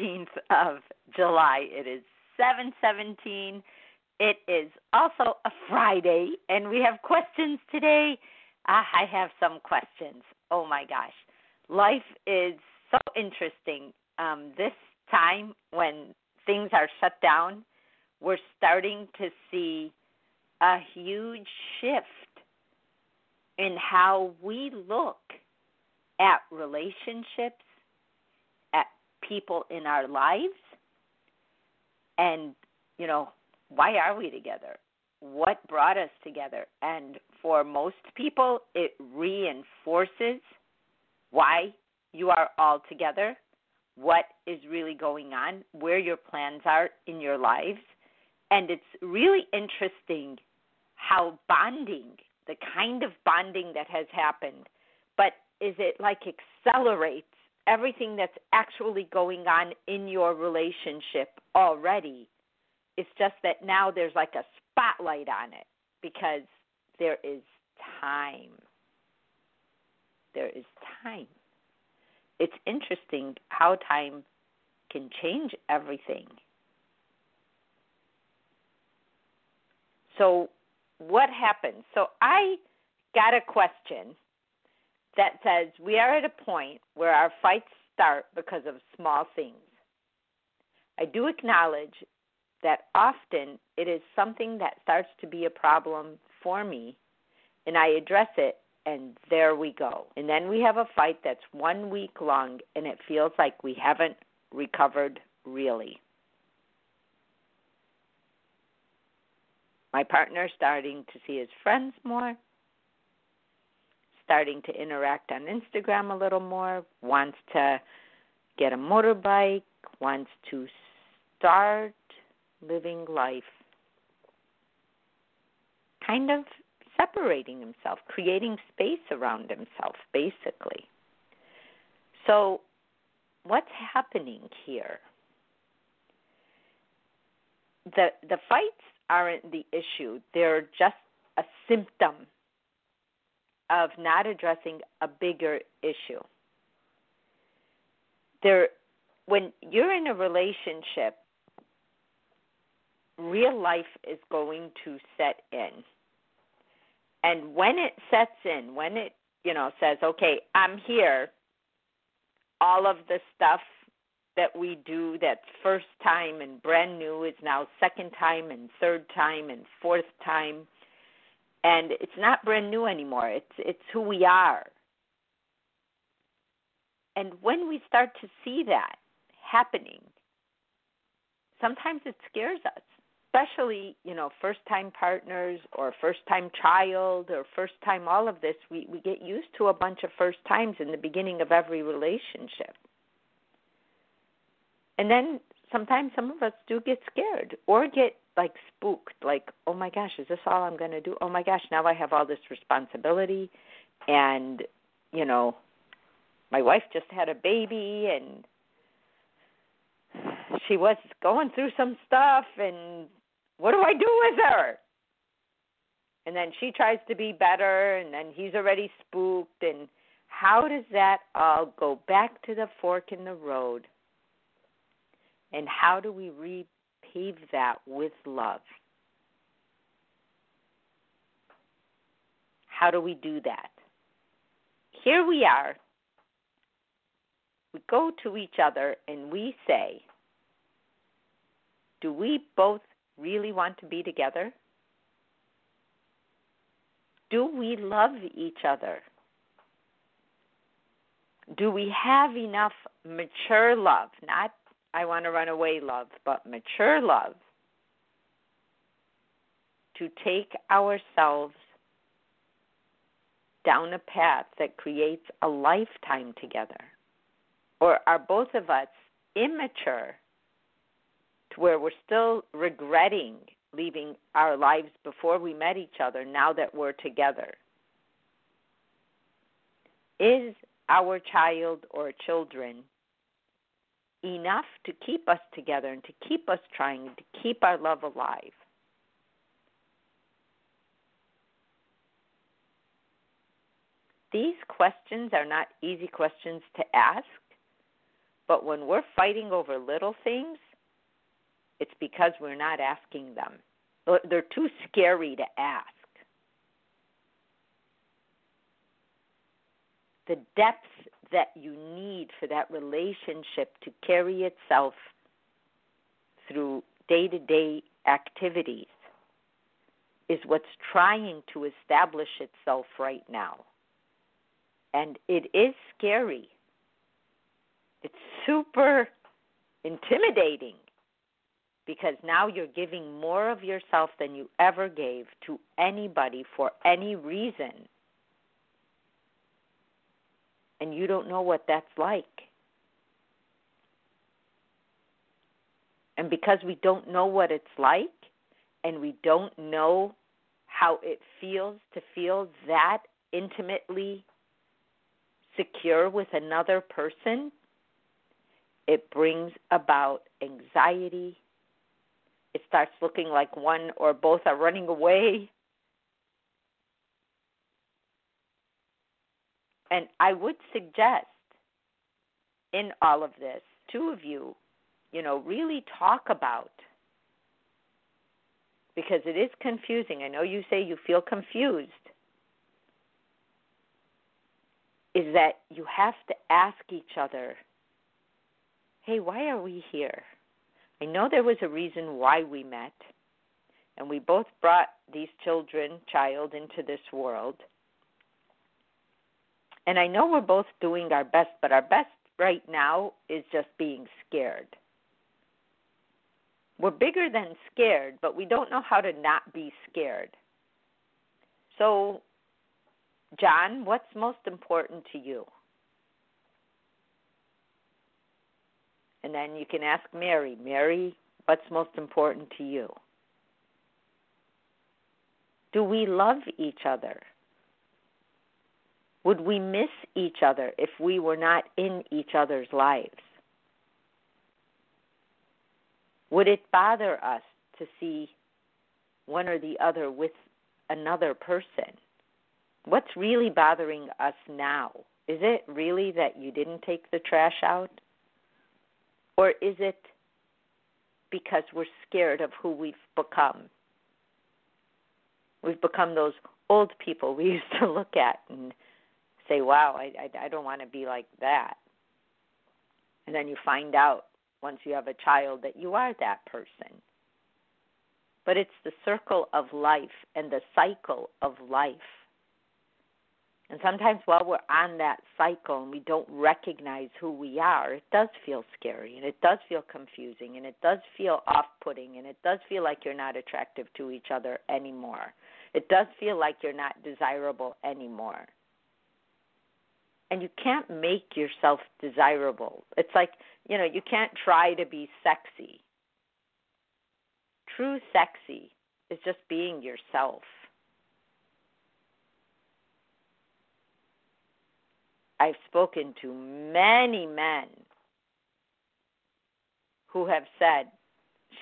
17th of July. It is 717. It is also a Friday, and we have questions today. Ah, I have some questions. Oh my gosh. Life is so interesting. Um, this time when things are shut down, we're starting to see a huge shift in how we look at relationships, at people in our lives, and, you know, why are we together? What brought us together? And for most people, it reinforces why you are all together, what is really going on, where your plans are in your lives. And it's really interesting how bonding the kind of bonding that has happened, but is it like accelerates everything that's actually going on in your relationship already? It's just that now there's like a spotlight on it because there is time. There is time. It's interesting how time can change everything. So, what happens? So I got a question that says we are at a point where our fights start because of small things. I do acknowledge that often it is something that starts to be a problem for me, and I address it, and there we go. And then we have a fight that's one week long, and it feels like we haven't recovered really. My partner starting to see his friends more, starting to interact on Instagram a little more, wants to get a motorbike, wants to start living life. Kind of separating himself, creating space around himself, basically. So, what's happening here? The the fights aren't the issue. They're just a symptom of not addressing a bigger issue. There when you're in a relationship, real life is going to set in. And when it sets in, when it, you know, says, "Okay, I'm here," all of the stuff that we do that's first time and brand new is now second time and third time and fourth time and it's not brand new anymore. It's it's who we are. And when we start to see that happening sometimes it scares us especially you know first time partners or first time child or first time all of this. We we get used to a bunch of first times in the beginning of every relationship. And then sometimes some of us do get scared or get like spooked, like, oh my gosh, is this all I'm going to do? Oh my gosh, now I have all this responsibility. And, you know, my wife just had a baby and she was going through some stuff and what do I do with her? And then she tries to be better and then he's already spooked and how does that all go back to the fork in the road? And how do we repave that with love? How do we do that? Here we are. We go to each other and we say, Do we both really want to be together? Do we love each other? Do we have enough mature love? Not I want to run away love, but mature love to take ourselves down a path that creates a lifetime together? Or are both of us immature to where we're still regretting leaving our lives before we met each other now that we're together? Is our child or children enough to keep us together and to keep us trying to keep our love alive? These questions are not easy questions to ask, but when we're fighting over little things, it's because we're not asking them. They're too scary to ask. The depth that you need for that relationship to carry itself through day to day activities is what's trying to establish itself right now. And it is scary. It's super intimidating because now you're giving more of yourself than you ever gave to anybody for any reason. And you don't know what that's like. And because we don't know what it's like and we don't know how it feels to feel that intimately secure with another person, it brings about anxiety. It starts looking like one or both are running away. And I would suggest in all of this, two of you, you know, really talk about because it is confusing. I know you say you feel confused is that you have to ask each other, hey, why are we here? I know there was a reason why we met, and we both brought these children, child, into this world. And I know we're both doing our best, but our best right now is just being scared. We're bigger than scared, but we don't know how to not be scared. So John, what's most important to you? And then you can ask Mary, Mary, what's most important to you? Do we love each other? Would we miss each other if we were not in each other's lives? Would it bother us to see one or the other with another person? what's really bothering us now? Is it really that you didn't take the trash out? Or is it because we're scared of who we've become? We've become those old people we used to look at and say, wow, I, I, I don't want to be like that. And then you find out once you have a child that you are that person. But it's the circle of life and the cycle of life and sometimes while we're on that cycle and we don't recognize who we are, it does feel scary and it does feel confusing and it does feel off putting and it does feel like you're not attractive to each other anymore. It does feel like you're not desirable anymore. And you can't make yourself desirable. It's like, you know, you can't try to be sexy. True sexy is just being yourself I've spoken to many men who have said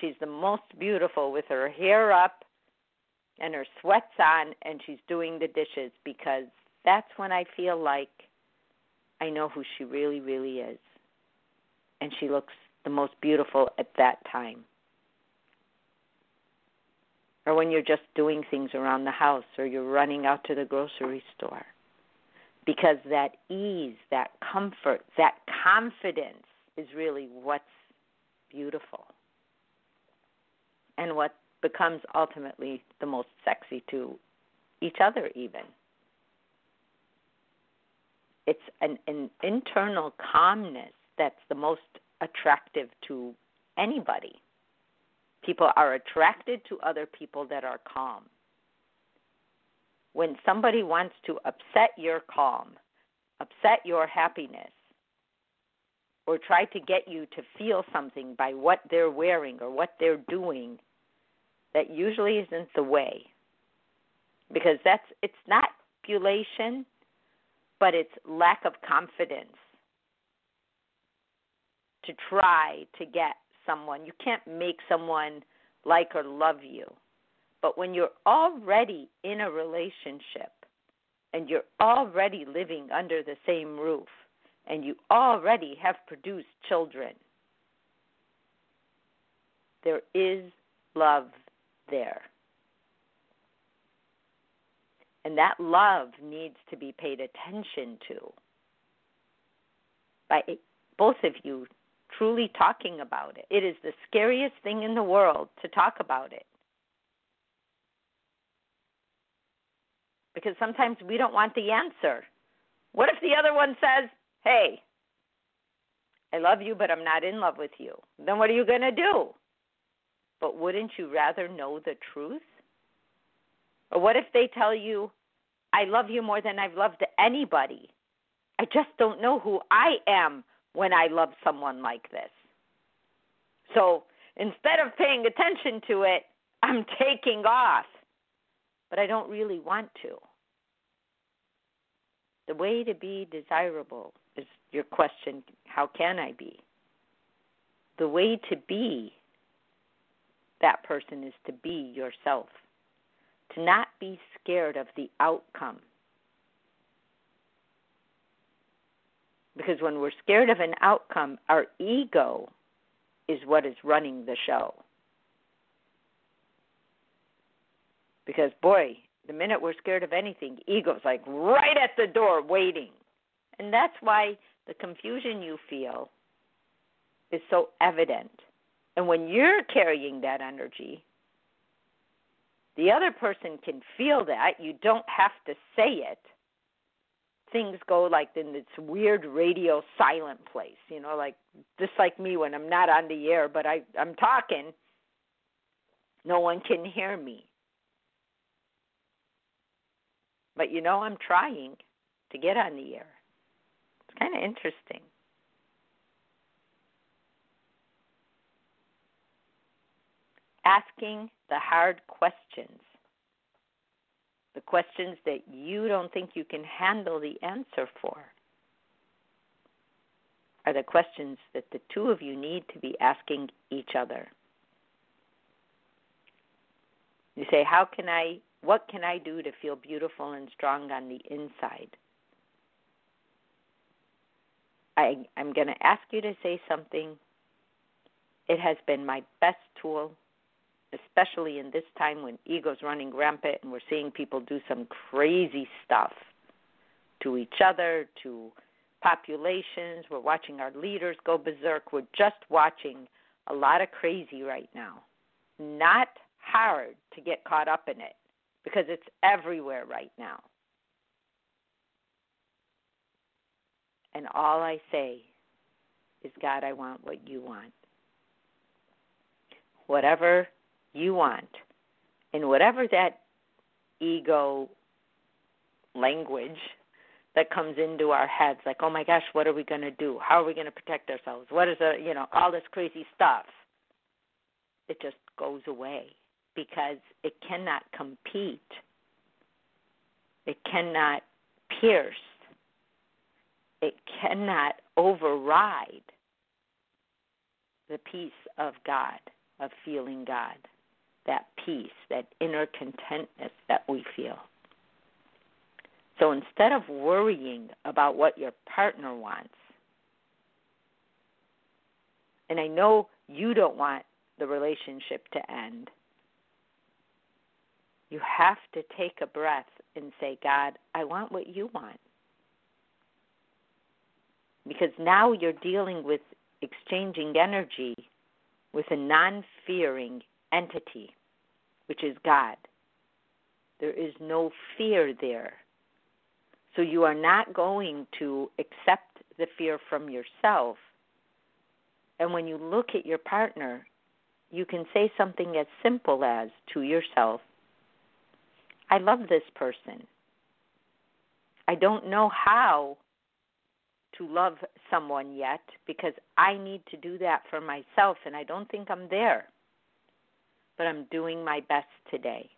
she's the most beautiful with her hair up and her sweats on and she's doing the dishes because that's when I feel like I know who she really, really is. And she looks the most beautiful at that time. Or when you're just doing things around the house or you're running out to the grocery store because that ease, that comfort, that confidence is really what's beautiful and what becomes ultimately the most sexy to each other, even. It's an, an internal calmness that's the most attractive to anybody. People are attracted to other people that are calm. When somebody wants to upset your calm, upset your happiness, or try to get you to feel something by what they're wearing or what they're doing, that usually isn't the way. Because that's it's not population, but it's lack of confidence to try to get someone. You can't make someone like or love you. But when you're already in a relationship and you're already living under the same roof and you already have produced children, there is love there. And that love needs to be paid attention to by both of you truly talking about it. It is the scariest thing in the world to talk about it. Because sometimes we don't want the answer. What if the other one says, Hey, I love you, but I'm not in love with you? Then what are you going to do? But wouldn't you rather know the truth? Or what if they tell you, I love you more than I've loved anybody? I just don't know who I am when I love someone like this. So instead of paying attention to it, I'm taking off. But I don't really want to. The way to be desirable is your question how can I be? The way to be that person is to be yourself to not be scared of the outcome. Because when we're scared of an outcome, our ego is what is running the show. Because, boy, the minute we're scared of anything, ego's like right at the door waiting. And that's why the confusion you feel is so evident. And when you're carrying that energy, the other person can feel that. You don't have to say it. Things go like in this weird radio silent place, you know, like just like me when I'm not on the air, but I I'm talking. No one can hear me. But you know I'm trying to get on the air. It's kind of interesting. Asking the hard questions, the questions that you don't think you can handle the answer for, are the questions that the two of you need to be asking each other. You say, How can I, what can I do to feel beautiful and strong on the inside? I, I'm going to ask you to say something. It has been my best tool especially in this time when ego's running rampant and we're seeing people do some crazy stuff to each other, to populations. We're watching our leaders go berserk. We're just watching a lot of crazy right now. Not hard to get caught up in it because it's everywhere right now. And all I say is, God, I want what you want. Whatever you want. And whatever that ego language that comes into our heads, like, oh my gosh, what are we going to do? How are we going to protect ourselves? What is a, you know, all this crazy stuff. It just goes away because it cannot compete. It cannot pierce. It cannot override the peace of God, of feeling God that peace, that inner contentness that we feel. So instead of worrying about what your partner wants, and I know you don't want the relationship to end, you have to take a breath and say, God, I want what you want. Because now you're dealing with exchanging energy with a non fearing entity which is God. There is no fear there. So you are not going to accept the fear from yourself. And when you look at your partner, you can say something as simple as to yourself, I love this person. I don't know how to love someone yet because I need to do that for myself and I don't think I'm there. But I'm doing my best today.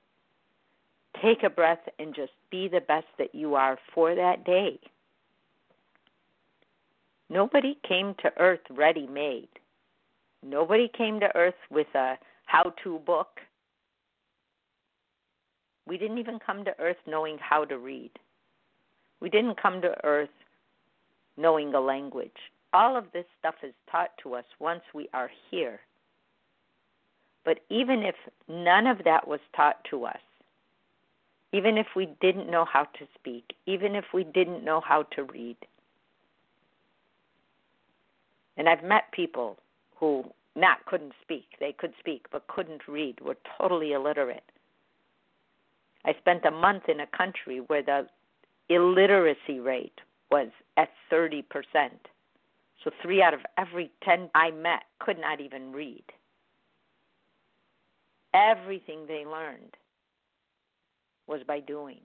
Take a breath and just be the best that you are for that day. Nobody came to earth ready made. Nobody came to earth with a how to book. We didn't even come to earth knowing how to read. We didn't come to earth knowing a language. All of this stuff is taught to us once we are here. But even if none of that was taught to us, even if we didn't know how to speak, even if we didn't know how to read, and I've met people who not couldn't speak, they could speak but couldn't read, were totally illiterate. I spent a month in a country where the illiteracy rate was at 30%. So three out of every 10 I met could not even read. Everything they learned was by doing.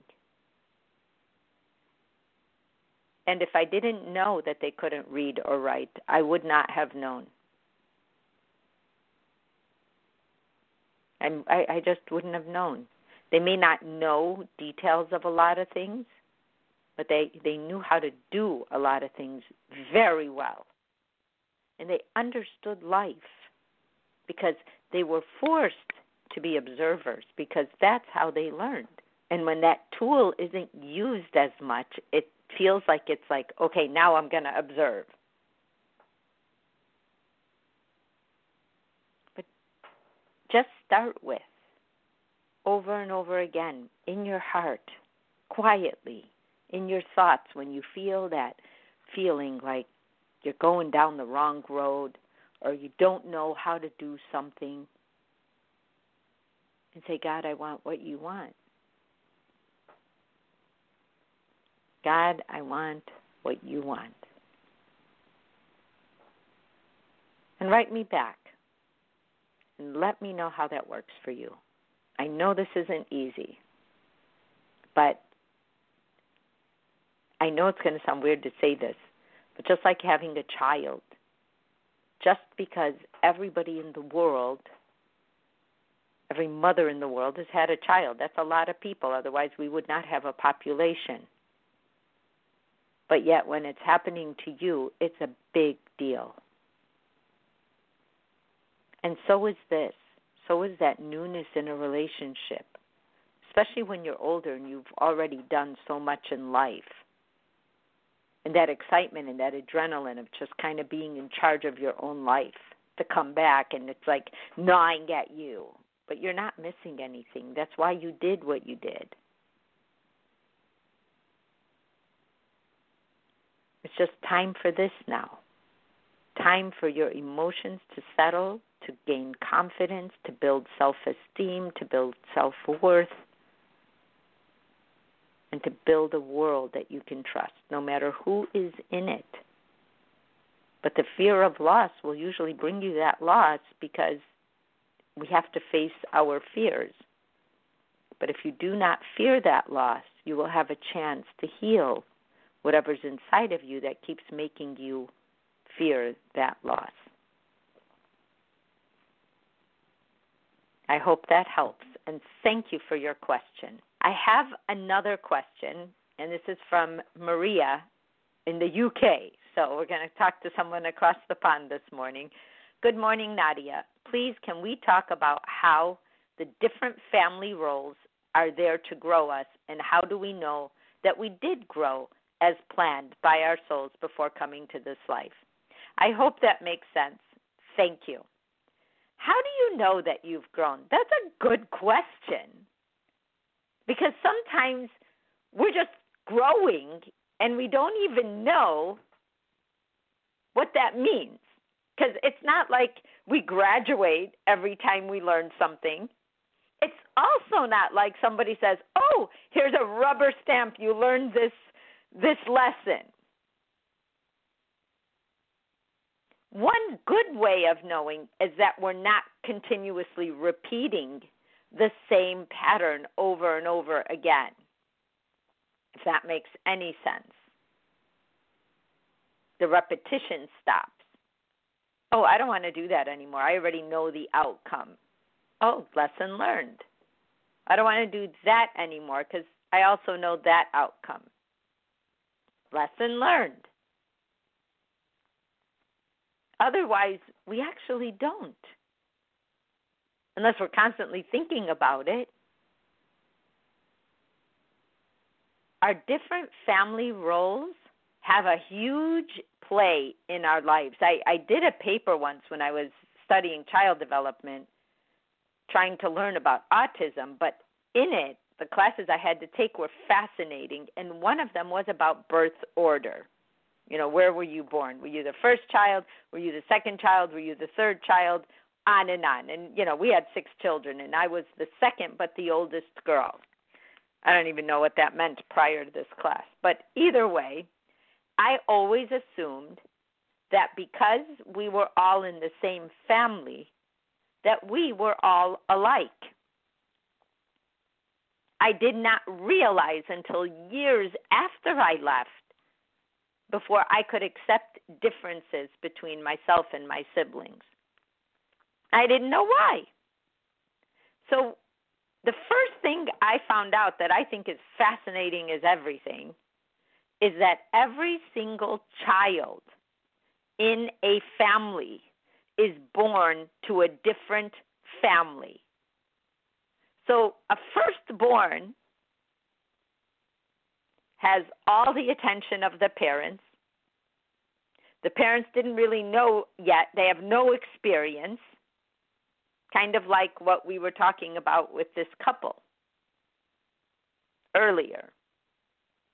And if I didn't know that they couldn't read or write, I would not have known. And I, I just wouldn't have known. They may not know details of a lot of things, but they they knew how to do a lot of things very well and they understood life because they were forced to be observers because that's how they learned. And when that tool isn't used as much it feels like it's like okay now i'm going to observe. But just start with over and over again in your heart quietly in your thoughts when you feel that feeling like you're going down the wrong road or you don't know how to do something and say, God, I want what you want. God, I want what you want. And write me back and let me know how that works for you. I know this isn't easy, but I know it's going to sound weird to say this, but just like having a child, just because everybody in the world, every mother in the world has had a child, that's a lot of people. Otherwise, we would not have a population. But yet, when it's happening to you, it's a big deal. And so is this. So is that newness in a relationship, especially when you're older and you've already done so much in life and that excitement and that adrenaline of just kind of being in charge of your own life to come back and it's like gnawing at you but you're not missing anything. That's why you did what you did. It's just time for this now. Time for your emotions to settle to gain confidence to build self esteem to build self worth and to build a world that you can trust, no matter who is in it. But the fear of loss will usually bring you that loss because we have to face our fears. But if you do not fear that loss, you will have a chance to heal whatever's inside of you that keeps making you fear that loss. I hope that helps, and thank you for your question. I have another question, and this is from Maria in the UK. So we're going to talk to someone across the pond this morning. Good morning, Nadia. Please, can we talk about how the different family roles are there to grow us, and how do we know that we did grow as planned by our souls before coming to this life? I hope that makes sense. Thank you. How do you know that you've grown? That's a good question because sometimes we're just growing and we don't even know what that means. Because it's not like we graduate every time we learn something. It's also not like somebody says, "Oh, here's a rubber stamp. You learned this this lesson. One good way of knowing is that we're not continuously repeating the same pattern over and over again, if that makes any sense. The repetition stops. Oh, I don't want to do that anymore. I already know the outcome. Oh, lesson learned. I don't want to do that anymore because I also know that outcome. Lesson learned. Otherwise, we actually don't. Unless we're constantly thinking about it. Our different family roles have a huge play in our lives. I, I did a paper once when I was studying child development, trying to learn about autism, but in it, the classes I had to take were fascinating, and one of them was about birth order. You know, where were you born? Were you the first child? Were you the second child? Were you the third child? On and on. And, you know, we had six children, and I was the second but the oldest girl. I don't even know what that meant prior to this class. But either way, I always assumed that because we were all in the same family, that we were all alike. I did not realize until years after I left before I could accept differences between myself and my siblings. I didn't know why. So, the first thing I found out that I think is fascinating as everything is that every single child in a family is born to a different family. So, a firstborn has all the attention of the parents. The parents didn't really know yet, they have no experience, kind of like what we were talking about with this couple earlier.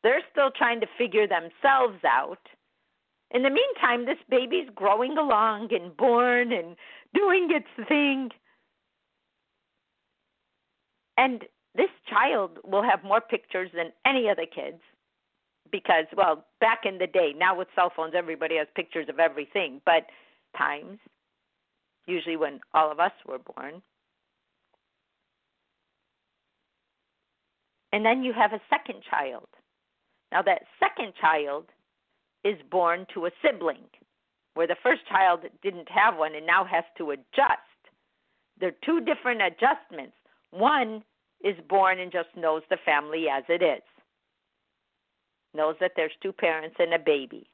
They're still trying to figure themselves out. In the meantime, this baby's growing along and born and doing its thing. And this child will have more pictures than any other kids because, well, back in the day, now with cell phones, everybody has pictures of everything, but times, usually when all of us were born. And then you have a second child. Now, that second child is born to a sibling, where the first child didn't have one and now has to adjust. They're two different adjustments. One is born and just knows the family as it is, knows that there's two parents and a baby.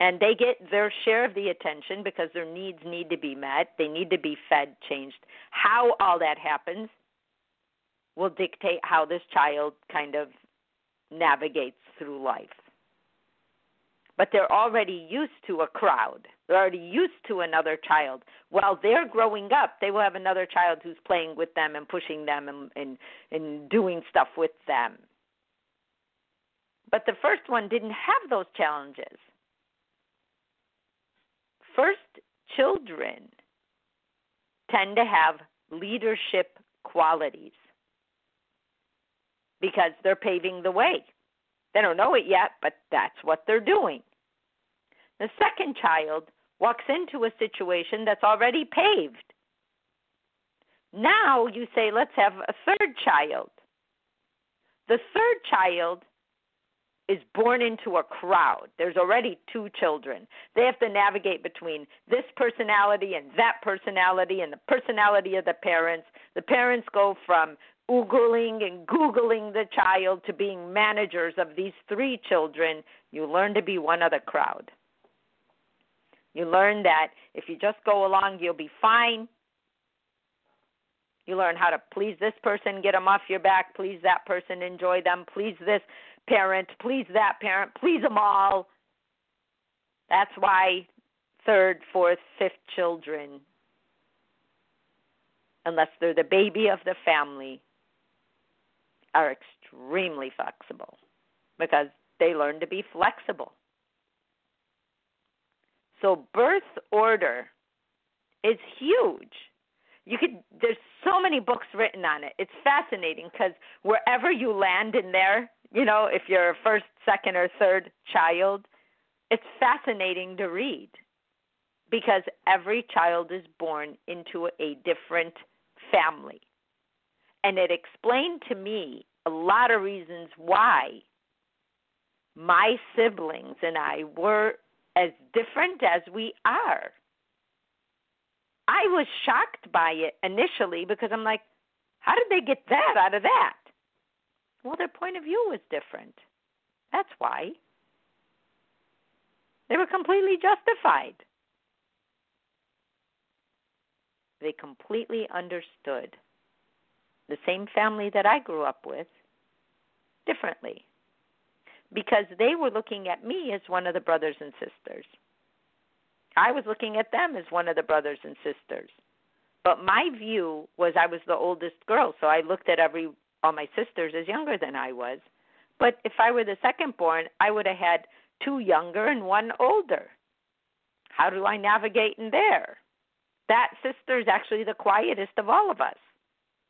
And they get their share of the attention because their needs need to be met. They need to be fed, changed. How all that happens will dictate how this child kind of navigates through life. But they're already used to a crowd. They're already used to another child. While they're growing up, they will have another child who's playing with them and pushing them and, and, and doing stuff with them. But the first one didn't have those challenges. First, children tend to have leadership qualities because they're paving the way. They don't know it yet, but that's what they're doing. The second child walks into a situation that's already paved. Now you say, let's have a third child. The third child is born into a crowd. There's already two children. They have to navigate between this personality and that personality and the personality of the parents. The parents go from oogling and googling the child to being managers of these three children. You learn to be one of the crowd. You learn that if you just go along, you'll be fine. You learn how to please this person, get them off your back, please that person, enjoy them, please this parent, please that parent, please them all. That's why third, fourth, fifth children, unless they're the baby of the family, are extremely flexible because they learn to be flexible. So birth order is huge. You could there's so many books written on it. It's fascinating because wherever you land in there, you know, if you're a first, second, or third child, it's fascinating to read because every child is born into a different family. And it explained to me a lot of reasons why my siblings and I were as different as we are. I was shocked by it initially because I'm like, how did they get that out of that? Well, their point of view was different. That's why. They were completely justified. They completely understood the same family that I grew up with differently because they were looking at me as one of the brothers and sisters. I was looking at them as one of the brothers and sisters. But my view was I was the oldest girl, so I looked at every all my sisters as younger than I was. But if I were the second born, I would have had two younger and one older. How do I navigate in there? That sister is actually the quietest of all of us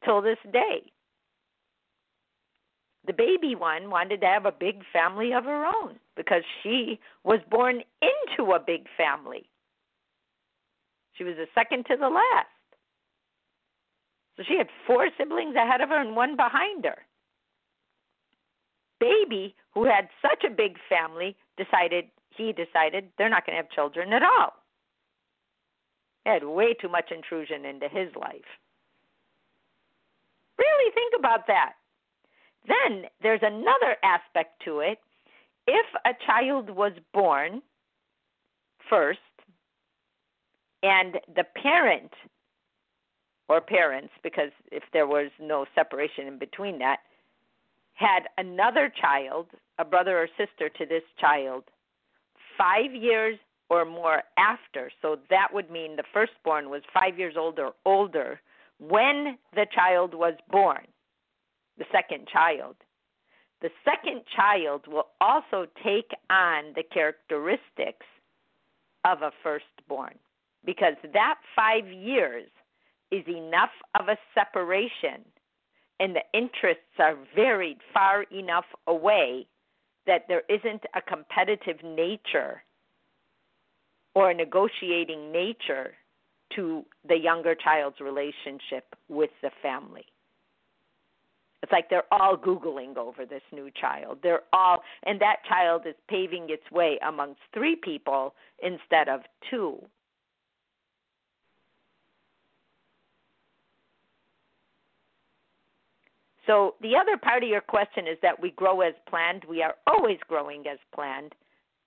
till this day. The baby one wanted to have a big family of her own because she was born into a big family. She was the second to the last. So she had four siblings ahead of her and one behind her. Baby, who had such a big family, decided he decided they're not going to have children at all. He had way too much intrusion into his life. Really think about that. Then there's another aspect to it. If a child was born first and the parent or parents, because if there was no separation in between that, had another child, a brother or sister to this child, five years or more after. So that would mean the firstborn was five years old or older when the child was born, the second child. The second child will also take on the characteristics of a firstborn because that five years is enough of a separation and the interests are varied far enough away that there isn't a competitive nature or a negotiating nature to the younger child's relationship with the family. It's like they're all Googling over this new child. They're all, and that child is paving its way amongst three people instead of two. So the other part of your question is that we grow as planned. We are always growing as planned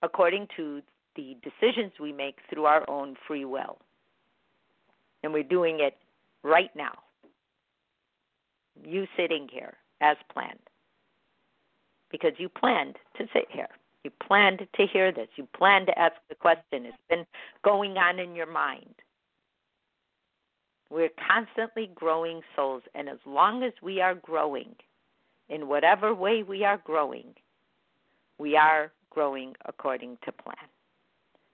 according to the decisions we make through our own free will. And we're doing it right now. You sitting here as planned. Because you planned to sit here. You planned to hear this. You planned to ask the question. It's been going on in your mind. We're constantly growing souls, and as long as we are growing, in whatever way we are growing, we are growing according to plan.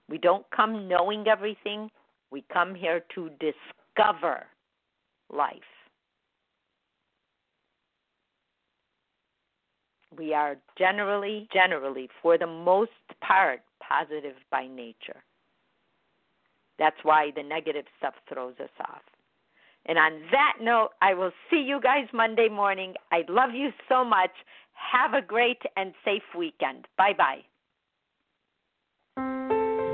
We don't come knowing everything, we come here to discover life. We are generally, generally, for the most part, positive by nature. That's why the negative stuff throws us off. And on that note, I will see you guys Monday morning. I love you so much. Have a great and safe weekend. Bye bye.